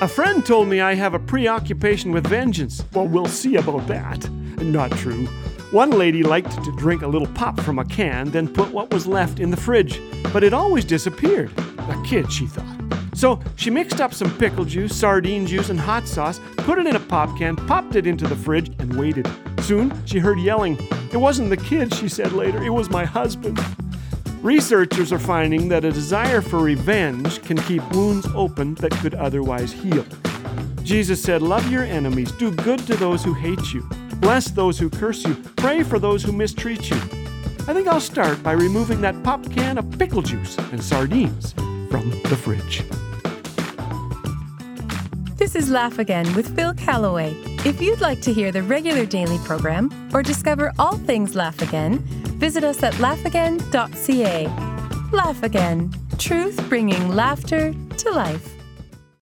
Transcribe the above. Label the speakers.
Speaker 1: A friend told me I have a preoccupation with vengeance. Well, we'll see about that. Not true. One lady liked to drink a little pop from a can, then put what was left in the fridge, but it always disappeared. A kid, she thought. So she mixed up some pickle juice, sardine juice, and hot sauce, put it in a pop can, popped it into the fridge, and waited. Soon she heard yelling. It wasn't the kid, she said later, it was my husband. Researchers are finding that a desire for revenge can keep wounds open that could otherwise heal. Jesus said, Love your enemies, do good to those who hate you, bless those who curse you, pray for those who mistreat you. I think I'll start by removing that pop can of pickle juice and sardines from the fridge.
Speaker 2: This is Laugh Again with Phil Callaway. If you'd like to hear the regular daily program or discover all things Laugh Again, visit us at laughagain.ca. Laugh Again, truth bringing laughter to life.